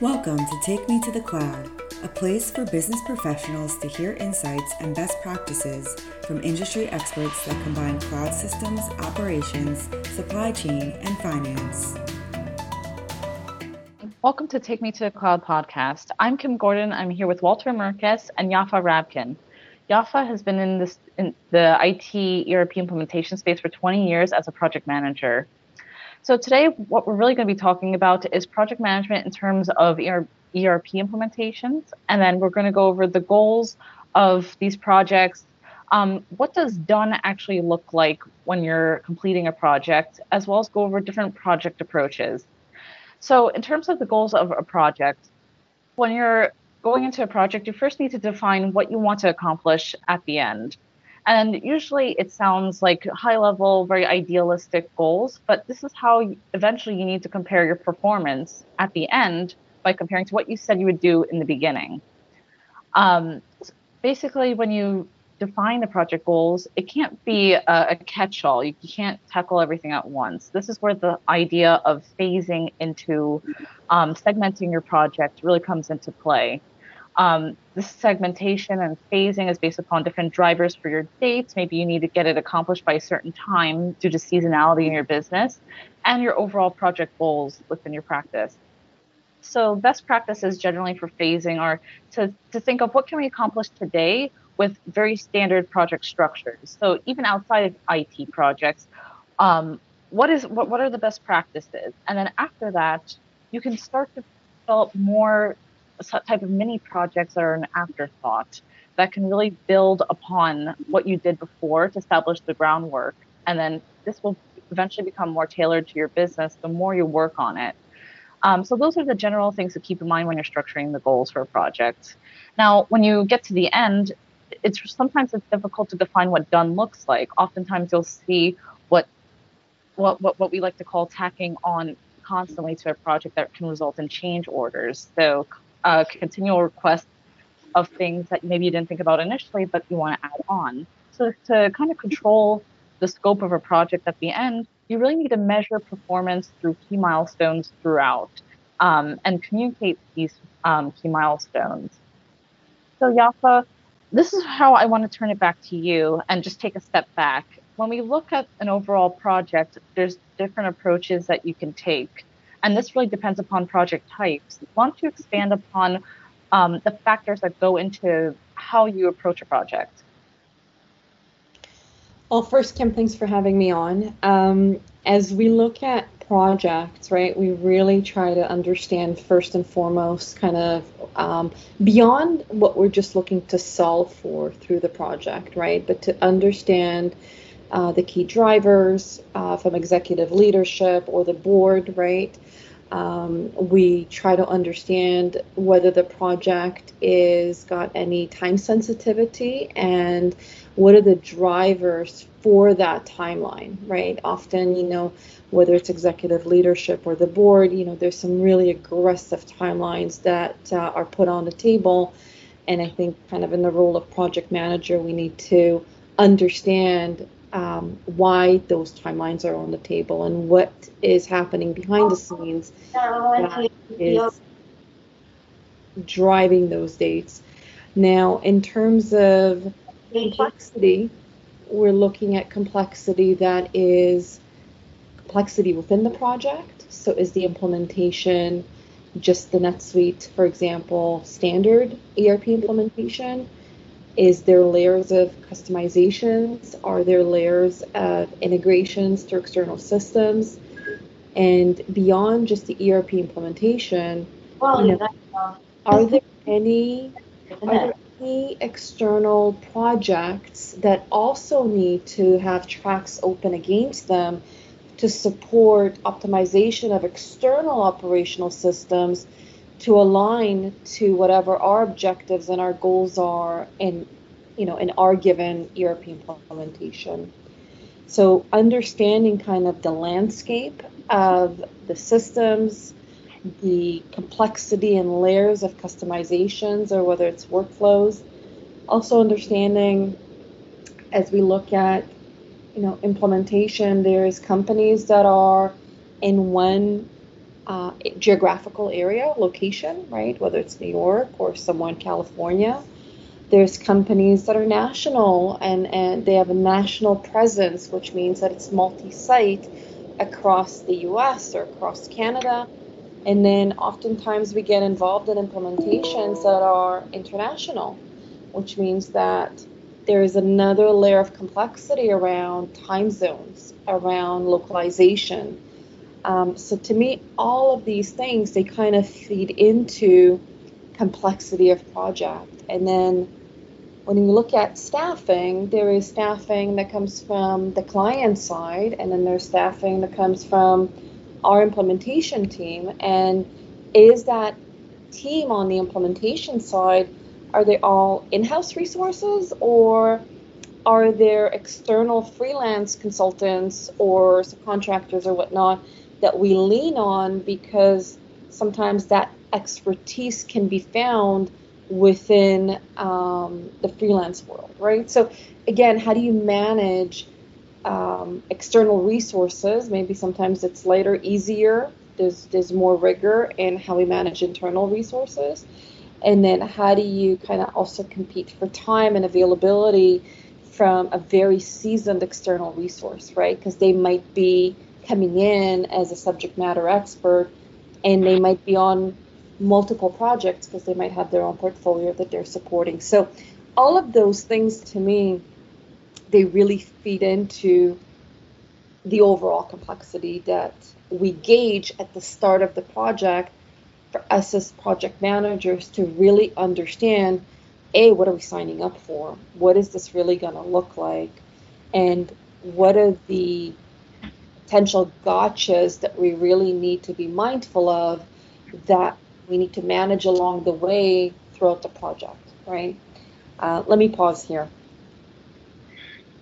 Welcome to Take Me to the Cloud, a place for business professionals to hear insights and best practices from industry experts that combine cloud systems, operations, supply chain, and finance. Welcome to Take Me to the Cloud podcast. I'm Kim Gordon. I'm here with Walter Merkes and Yafa Rabkin. Yafa has been in this in the IT ERP implementation space for 20 years as a project manager. So today, what we're really going to be talking about is project management in terms of ERP implementations, and then we're going to go over the goals of these projects. Um, what does done actually look like when you're completing a project, as well as go over different project approaches. So, in terms of the goals of a project, when you're going into a project, you first need to define what you want to accomplish at the end. And usually it sounds like high level, very idealistic goals, but this is how eventually you need to compare your performance at the end by comparing to what you said you would do in the beginning. Um, basically, when you define the project goals, it can't be a, a catch all. You can't tackle everything at once. This is where the idea of phasing into um, segmenting your project really comes into play. Um, this segmentation and phasing is based upon different drivers for your dates. Maybe you need to get it accomplished by a certain time due to seasonality in your business and your overall project goals within your practice. So best practices generally for phasing are to, to think of what can we accomplish today with very standard project structures. So even outside of IT projects, um, what is what, what are the best practices? And then after that, you can start to develop more type of mini projects that are an afterthought that can really build upon what you did before to establish the groundwork. And then this will eventually become more tailored to your business the more you work on it. Um, so those are the general things to keep in mind when you're structuring the goals for a project. Now, when you get to the end, it's sometimes it's difficult to define what done looks like. Oftentimes you'll see what what what, what we like to call tacking on constantly to a project that can result in change orders. So uh, continual requests of things that maybe you didn't think about initially, but you want to add on. So to kind of control the scope of a project at the end, you really need to measure performance through key milestones throughout um, and communicate these um, key milestones. So Yafa, this is how I want to turn it back to you and just take a step back. When we look at an overall project, there's different approaches that you can take and this really depends upon project types. Why don't expand upon um, the factors that go into how you approach a project? Well, first, Kim, thanks for having me on. Um, as we look at projects, right, we really try to understand first and foremost kind of um, beyond what we're just looking to solve for through the project, right, but to understand uh, the key drivers uh, from executive leadership or the board, right? Um, we try to understand whether the project is got any time sensitivity and what are the drivers for that timeline, right? Often, you know, whether it's executive leadership or the board, you know, there's some really aggressive timelines that uh, are put on the table. And I think, kind of in the role of project manager, we need to understand um, why those timelines are on the table and what is happening behind the scenes that is driving those dates. Now, in terms of complexity, we're looking at complexity that is complexity within the project. So, is the implementation just the NetSuite, for example, standard ERP implementation? Is there layers of customizations? Are there layers of integrations to external systems? And beyond just the ERP implementation, well, you know, are there any are there any external projects that also need to have tracks open against them to support optimization of external operational systems to align to whatever our objectives and our goals are in you know in our given ERP implementation. So understanding kind of the landscape of the systems, the complexity and layers of customizations or whether it's workflows. Also understanding as we look at you know implementation, there's companies that are in one uh, geographical area, location, right? Whether it's New York or somewhere in California. There's companies that are national and, and they have a national presence, which means that it's multi site across the US or across Canada. And then oftentimes we get involved in implementations that are international, which means that there is another layer of complexity around time zones, around localization. Um, so to me, all of these things they kind of feed into complexity of project. And then when you look at staffing, there is staffing that comes from the client side, and then there's staffing that comes from our implementation team. And is that team on the implementation side, are they all in house resources or are there external freelance consultants or subcontractors or whatnot that we lean on because sometimes that expertise can be found within um, the freelance world, right? So, again, how do you manage um, external resources? Maybe sometimes it's later, easier. There's there's more rigor in how we manage internal resources, and then how do you kind of also compete for time and availability from a very seasoned external resource, right? Because they might be coming in as a subject matter expert, and they might be on multiple projects because they might have their own portfolio that they're supporting. So all of those things to me, they really feed into the overall complexity that we gauge at the start of the project for us as project managers to really understand a what are we signing up for what is this really going to look like and what are the potential gotchas that we really need to be mindful of that we need to manage along the way throughout the project, right? Uh, let me pause here.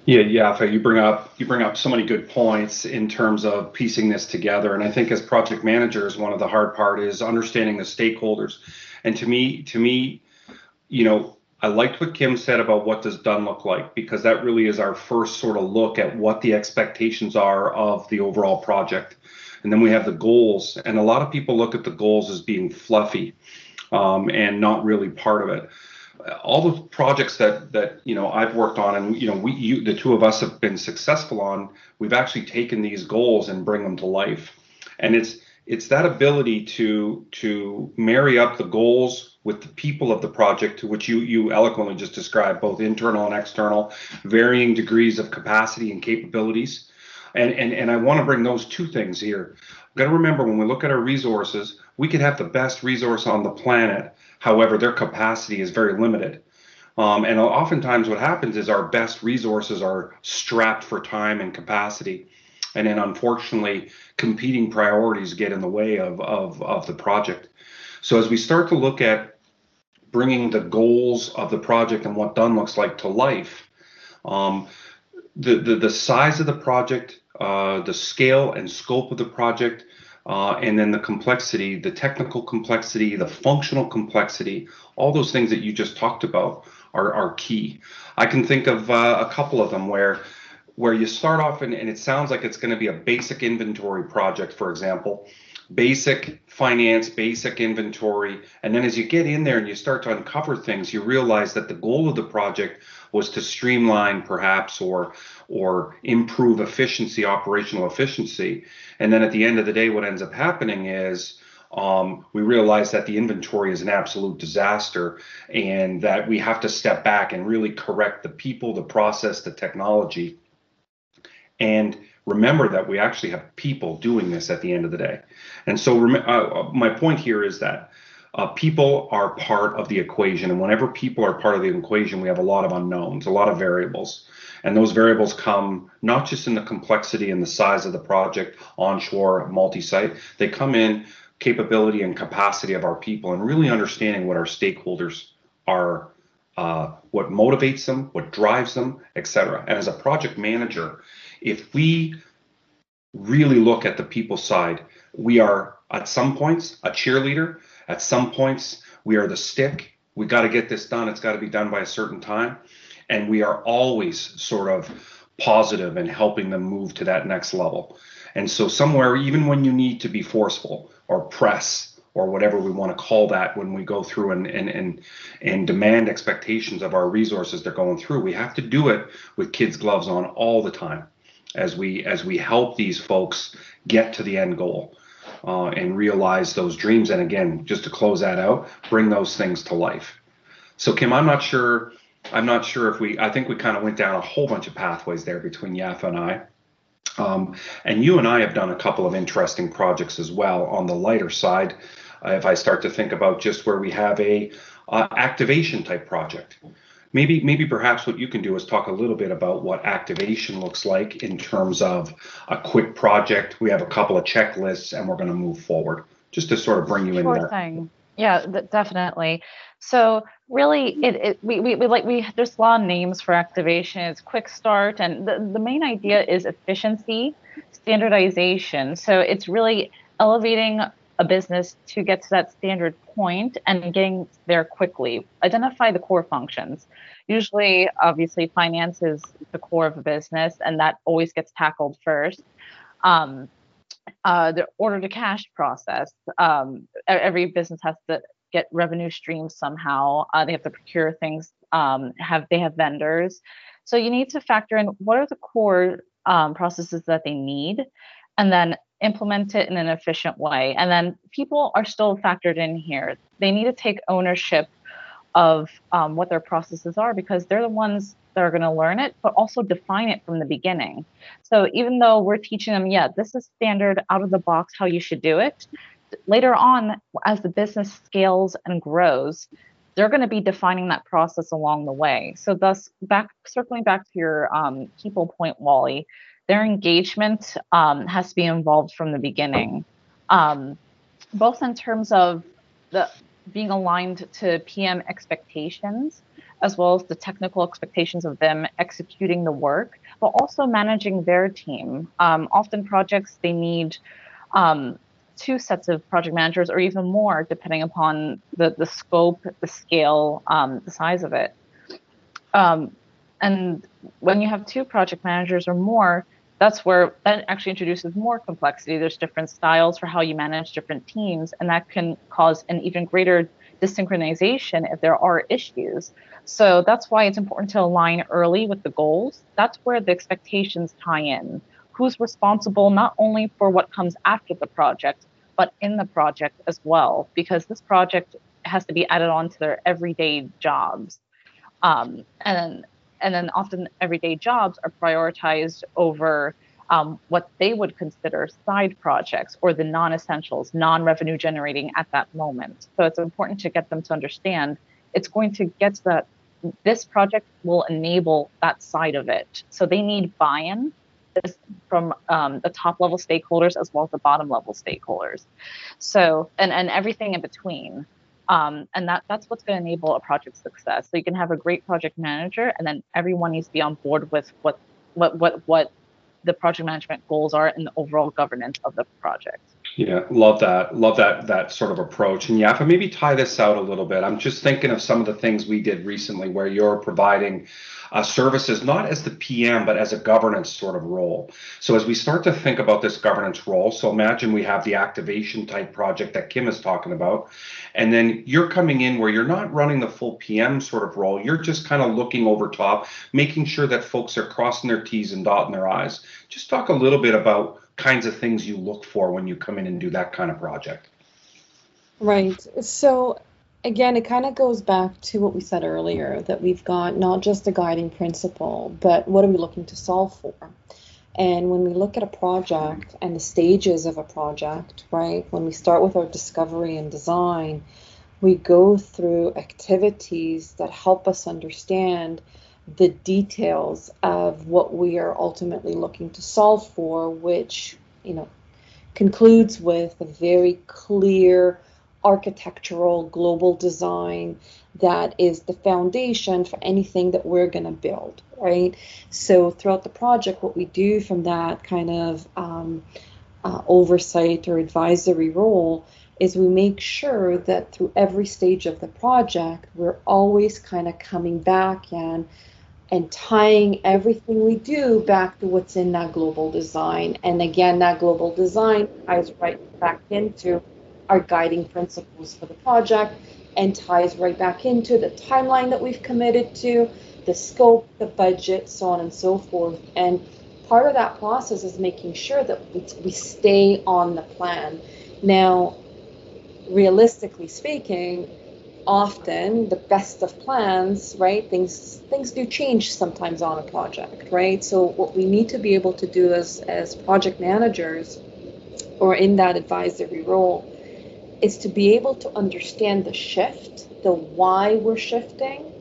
Yeah, yeah. You bring up you bring up so many good points in terms of piecing this together, and I think as project managers, one of the hard part is understanding the stakeholders. And to me, to me, you know, I liked what Kim said about what does done look like because that really is our first sort of look at what the expectations are of the overall project. And then we have the goals, and a lot of people look at the goals as being fluffy um, and not really part of it. All the projects that that you know I've worked on, and you know we you, the two of us have been successful on, we've actually taken these goals and bring them to life, and it's it's that ability to to marry up the goals with the people of the project to which you you eloquently just described both internal and external varying degrees of capacity and capabilities and, and, and I want to bring those two things here. Got to remember when we look at our resources, we could have the best resource on the planet. However, their capacity is very limited. Um, and oftentimes what happens is our best resources are strapped for time and capacity. And then unfortunately, competing priorities get in the way of, of, of the project. So as we start to look at bringing the goals of the project and what done looks like to life, um, the, the, the size of the project uh, the scale and scope of the project, uh, and then the complexity, the technical complexity, the functional complexity, all those things that you just talked about are, are key. I can think of uh, a couple of them where where you start off and, and it sounds like it's going to be a basic inventory project, for example, basic finance, basic inventory. And then as you get in there and you start to uncover things, you realize that the goal of the project was to streamline perhaps or or improve efficiency, operational efficiency. And then at the end of the day, what ends up happening is um, we realize that the inventory is an absolute disaster and that we have to step back and really correct the people, the process, the technology. And remember that we actually have people doing this at the end of the day. And so, uh, my point here is that uh, people are part of the equation. And whenever people are part of the equation, we have a lot of unknowns, a lot of variables. And those variables come not just in the complexity and the size of the project, onshore, multi site, they come in capability and capacity of our people and really understanding what our stakeholders are, uh, what motivates them, what drives them, etc. And as a project manager, if we really look at the people side, we are at some points a cheerleader, at some points we are the stick. We got to get this done. It's got to be done by a certain time and we are always sort of positive and helping them move to that next level. And so somewhere, even when you need to be forceful or press or whatever we want to call that when we go through and and and, and demand expectations of our resources they're going through, we have to do it with kids' gloves on all the time as we as we help these folks get to the end goal. Uh, and realize those dreams. And again, just to close that out, bring those things to life. So Kim, I'm not sure. I'm not sure if we. I think we kind of went down a whole bunch of pathways there between Yafa and I. Um, and you and I have done a couple of interesting projects as well on the lighter side. Uh, if I start to think about just where we have a uh, activation type project, maybe maybe perhaps what you can do is talk a little bit about what activation looks like in terms of a quick project. We have a couple of checklists, and we're going to move forward. Just to sort of bring you sure in there. Thing. Yeah, th- definitely. So really, it, it we, we, we like we there's a lot of names for activation. It's quick start, and the, the main idea is efficiency, standardization. So it's really elevating a business to get to that standard point and getting there quickly. Identify the core functions. Usually, obviously, finance is the core of a business, and that always gets tackled first. Um, uh, the order to cash process. Um, every business has to get revenue streams somehow. Uh, they have to procure things. Um, have they have vendors? So you need to factor in what are the core um, processes that they need, and then implement it in an efficient way. And then people are still factored in here. They need to take ownership of um, what their processes are because they're the ones that are going to learn it, but also define it from the beginning. So even though we're teaching them, yeah, this is standard out of the box how you should do it, later on, as the business scales and grows, they're going to be defining that process along the way. So thus, back circling back to your um, people point, Wally, their engagement um, has to be involved from the beginning, um, both in terms of the being aligned to PM expectations as well as the technical expectations of them executing the work, but also managing their team. Um, often projects they need um, two sets of project managers or even more, depending upon the, the scope, the scale, um, the size of it. Um, and when you have two project managers or more, that's where that actually introduces more complexity. There's different styles for how you manage different teams, and that can cause an even greater desynchronization if there are issues. So that's why it's important to align early with the goals. That's where the expectations tie in. Who's responsible not only for what comes after the project, but in the project as well, because this project has to be added on to their everyday jobs. Um, and and then often everyday jobs are prioritized over um, what they would consider side projects or the non-essentials, non-revenue generating at that moment. So it's important to get them to understand it's going to get to that. This project will enable that side of it. So they need buy-in from um, the top level stakeholders as well as the bottom level stakeholders. So and and everything in between. Um, and that that's what's going to enable a project success. So you can have a great project manager, and then everyone needs to be on board with what what what what the project management goals are and the overall governance of the project. Yeah, love that. Love that that sort of approach. And Yafa, maybe tie this out a little bit. I'm just thinking of some of the things we did recently where you're providing uh, services not as the PM, but as a governance sort of role. So as we start to think about this governance role, so imagine we have the activation type project that Kim is talking about, and then you're coming in where you're not running the full PM sort of role. You're just kind of looking over top, making sure that folks are crossing their T's and dotting their I's. Just talk a little bit about kinds of things you look for when you come in and do that kind of project. Right. So again, it kind of goes back to what we said earlier that we've got not just a guiding principle, but what are we looking to solve for? And when we look at a project and the stages of a project, right, when we start with our discovery and design, we go through activities that help us understand the details of what we are ultimately looking to solve for, which, you know, concludes with a very clear architectural global design that is the foundation for anything that we're going to build, right? So throughout the project, what we do from that kind of um, uh, oversight or advisory role is we make sure that through every stage of the project, we're always kind of coming back and and tying everything we do back to what's in that global design. And again, that global design ties right back into our guiding principles for the project and ties right back into the timeline that we've committed to, the scope, the budget, so on and so forth. And part of that process is making sure that we stay on the plan. Now, realistically speaking, often the best of plans, right? Things things do change sometimes on a project, right? So what we need to be able to do as as project managers or in that advisory role is to be able to understand the shift, the why we're shifting,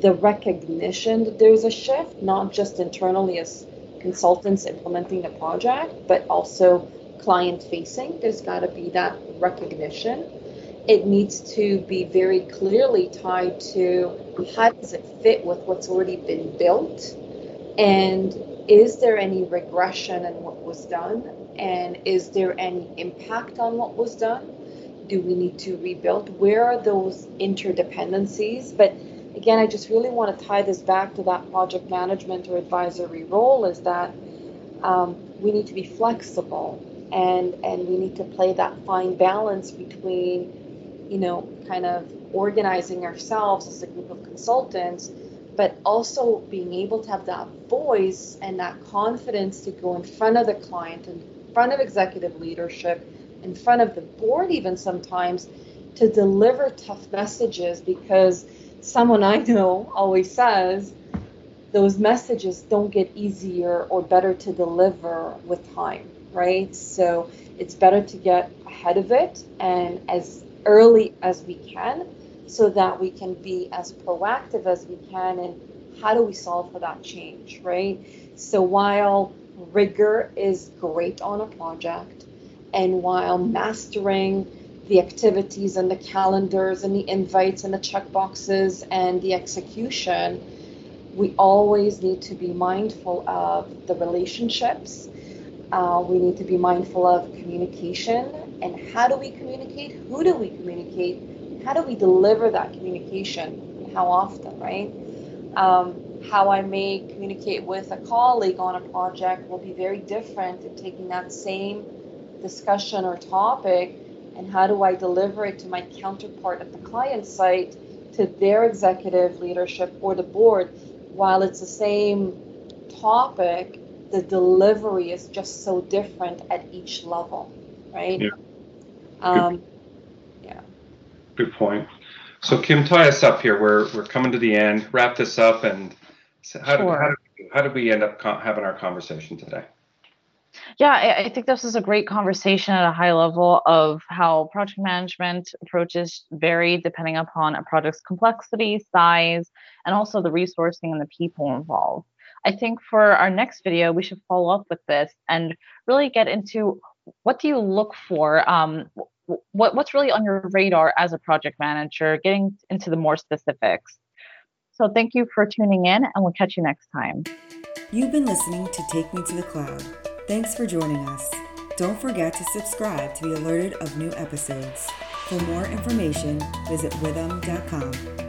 the recognition that there's a shift, not just internally as consultants implementing the project, but also client facing. There's got to be that recognition it needs to be very clearly tied to how does it fit with what's already been built? And is there any regression in what was done? And is there any impact on what was done? Do we need to rebuild? Where are those interdependencies? But again i just really want to tie this back to that project management or advisory role is that um, we need to be flexible and and we need to play that fine balance between you know, kind of organizing ourselves as a group of consultants, but also being able to have that voice and that confidence to go in front of the client, in front of executive leadership, in front of the board, even sometimes, to deliver tough messages because someone I know always says those messages don't get easier or better to deliver with time, right? So it's better to get ahead of it and as early as we can so that we can be as proactive as we can and how do we solve for that change, right? So while rigor is great on a project and while mastering the activities and the calendars and the invites and the checkboxes and the execution, we always need to be mindful of the relationships. Uh, we need to be mindful of communication and how do we communicate? Who do we communicate? How do we deliver that communication? How often, right? Um, how I may communicate with a colleague on a project will be very different in taking that same discussion or topic and how do I deliver it to my counterpart at the client site, to their executive leadership or the board. While it's the same topic, the delivery is just so different at each level, right? Yeah. Um, yeah. Good point. So Kim, tie us up here. We're we're coming to the end. Wrap this up, and how sure. did how did, how did we end up having our conversation today? Yeah, I, I think this is a great conversation at a high level of how project management approaches vary depending upon a project's complexity, size, and also the resourcing and the people involved. I think for our next video, we should follow up with this and really get into what do you look for? Um, what, what's really on your radar as a project manager, getting into the more specifics. So thank you for tuning in, and we'll catch you next time. You've been listening to Take Me to the Cloud. Thanks for joining us. Don't forget to subscribe to be alerted of new episodes. For more information, visit withum.com.